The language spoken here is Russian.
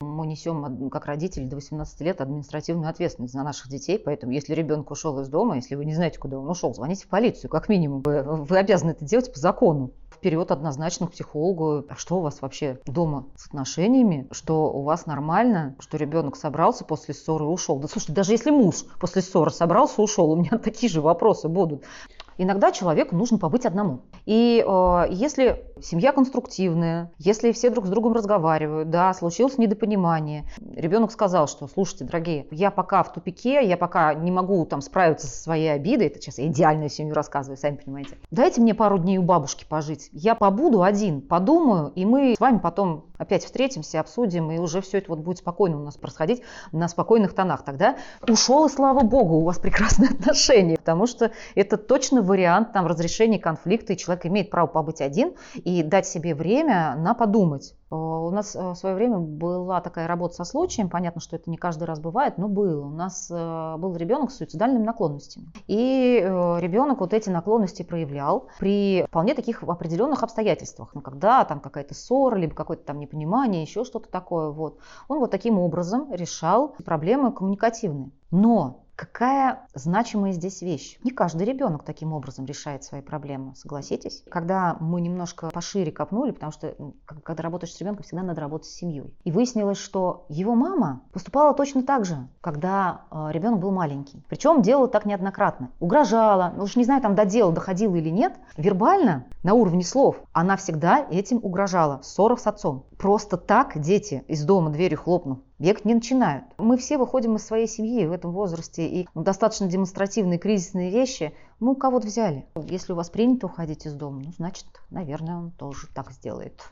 Мы несем, как родители, до 18 лет административную ответственность за наших детей, поэтому если ребенок ушел из дома, если вы не знаете, куда он ушел, звоните в полицию, как минимум. Вы, вы обязаны это делать по закону. Вперед однозначно к психологу. А что у вас вообще дома с отношениями? Что у вас нормально? Что ребенок собрался после ссоры и ушел? Да слушайте, даже если муж после ссоры собрался и ушел, у меня такие же вопросы будут. Иногда человеку нужно побыть одному. И э, если семья конструктивная, если все друг с другом разговаривают, да, случилось недопонимание, ребенок сказал, что, слушайте, дорогие, я пока в тупике, я пока не могу там справиться со своей обидой, это сейчас я идеальную семью рассказываю, сами понимаете. Дайте мне пару дней у бабушки пожить. Я побуду один, подумаю, и мы с вами потом опять встретимся, обсудим, и уже все это вот будет спокойно у нас происходить на спокойных тонах. Тогда ушел, и слава богу, у вас прекрасные отношения, потому что это точно вариант там, разрешения конфликта, и человек имеет право побыть один и дать себе время на подумать. Э, у нас э, в свое время была такая работа со случаем, понятно, что это не каждый раз бывает, но было. У нас э, был ребенок с суицидальными наклонностями. И ребенок вот эти наклонности проявлял при вполне таких определенных обстоятельствах. Ну, когда там какая-то ссора, либо какое-то там непонимание, еще что-то такое. Вот. Он вот таким образом решал проблемы коммуникативные. Но Какая значимая здесь вещь? Не каждый ребенок таким образом решает свои проблемы, согласитесь? Когда мы немножко пошире копнули, потому что когда работаешь с ребенком, всегда надо работать с семьей. И выяснилось, что его мама поступала точно так же, когда э, ребенок был маленький. Причем делала так неоднократно. Угрожала, ну уж не знаю, там до дела доходила или нет, вербально, на уровне слов, она всегда этим угрожала. Ссора с отцом. Просто так дети из дома дверью хлопнув бегать не начинают. Мы все выходим из своей семьи в этом возрасте, и ну, достаточно демонстративные кризисные вещи мы у кого-то взяли. Если у вас принято уходить из дома, ну, значит, наверное, он тоже так сделает.